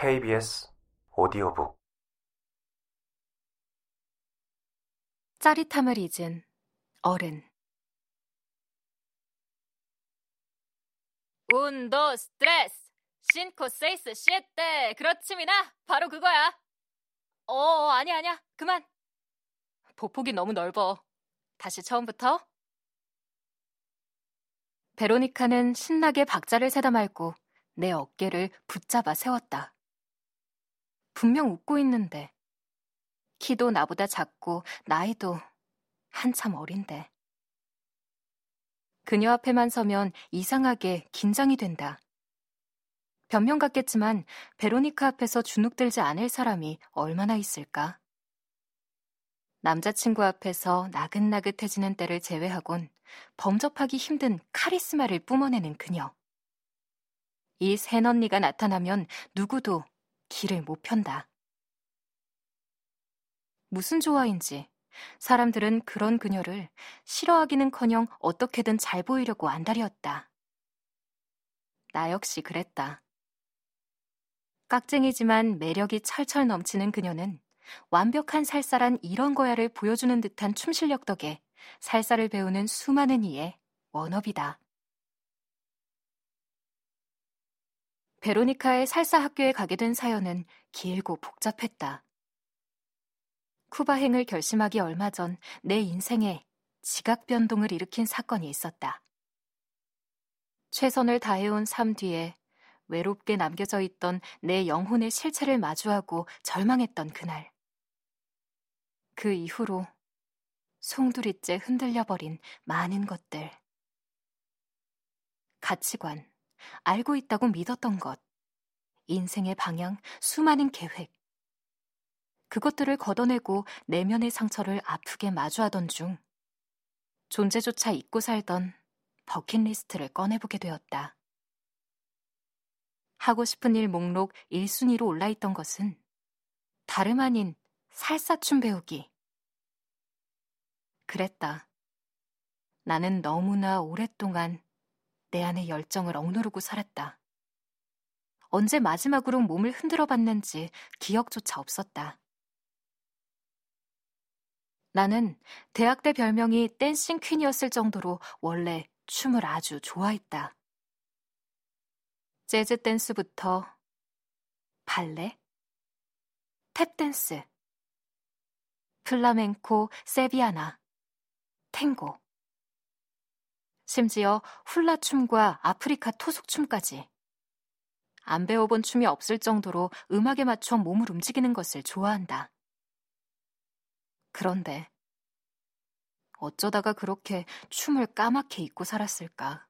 KBS 오디오북. 짜릿함을 잊은 어른. 운도 스트레스 신코 세이스 시에떼. 그렇지 미나 바로 그거야. 어 아니야 아니야. 그만. 보폭이 너무 넓어. 다시 처음부터. 베로니카는 신나게 박자를 세다 말고 내 어깨를 붙잡아 세웠다. 분명 웃고 있는데 키도 나보다 작고 나이도 한참 어린데. 그녀 앞에만 서면 이상하게 긴장이 된다. 변명 같겠지만 베로니카 앞에서 주눅들지 않을 사람이 얼마나 있을까? 남자친구 앞에서 나긋나긋해지는 때를 제외하곤 범접하기 힘든 카리스마를 뿜어내는 그녀. 이 새언니가 나타나면 누구도 길을 못 편다. 무슨 좋아인지 사람들은 그런 그녀를 싫어하기는커녕 어떻게든 잘 보이려고 안달이었다. 나 역시 그랬다. 깍쟁이지만 매력이 철철 넘치는 그녀는 완벽한 살살한 이런 거야를 보여주는 듯한 춤 실력 덕에 살사를 배우는 수많은 이의 워너비다. 베로니카의 살사 학교에 가게 된 사연은 길고 복잡했다. 쿠바행을 결심하기 얼마 전 내 인생에 지각 변동을 일으킨 사건이 있었다. 최선을 다해온 삶 뒤에 외롭게 남겨져 있던 내 영혼의 실체를 마주하고 절망했던 그날. 그 이후로 송두리째 흔들려버린 많은 것들. 가치관, 알고 있다고 믿었던 것, 인생의 방향, 수많은 계획. 그것들을 걷어내고 내면의 상처를 아프게 마주하던 중 존재조차 잊고 살던 버킷리스트를 꺼내보게 되었다. 하고 싶은 일 목록 1순위로 올라있던 것은 다름 아닌 살사춤 배우기. 그랬다. 나는 너무나 오랫동안 내 안의 열정을 억누르고 살았다. 언제 마지막으로 몸을 흔들어 봤는지 기억조차 없었다. 나는 대학 때 별명이 댄싱 퀸이었을 정도로 원래 춤을 아주 좋아했다. 재즈 댄스부터 발레, 탭 댄스, 플라멘코, 세비아나, 탱고. 심지어 훌라춤과 아프리카 토속춤까지. 안 배워본 춤이 없을 정도로 음악에 맞춰 몸을 움직이는 것을 좋아한다. 그런데 어쩌다가 그렇게 춤을 까맣게 잊고 살았을까?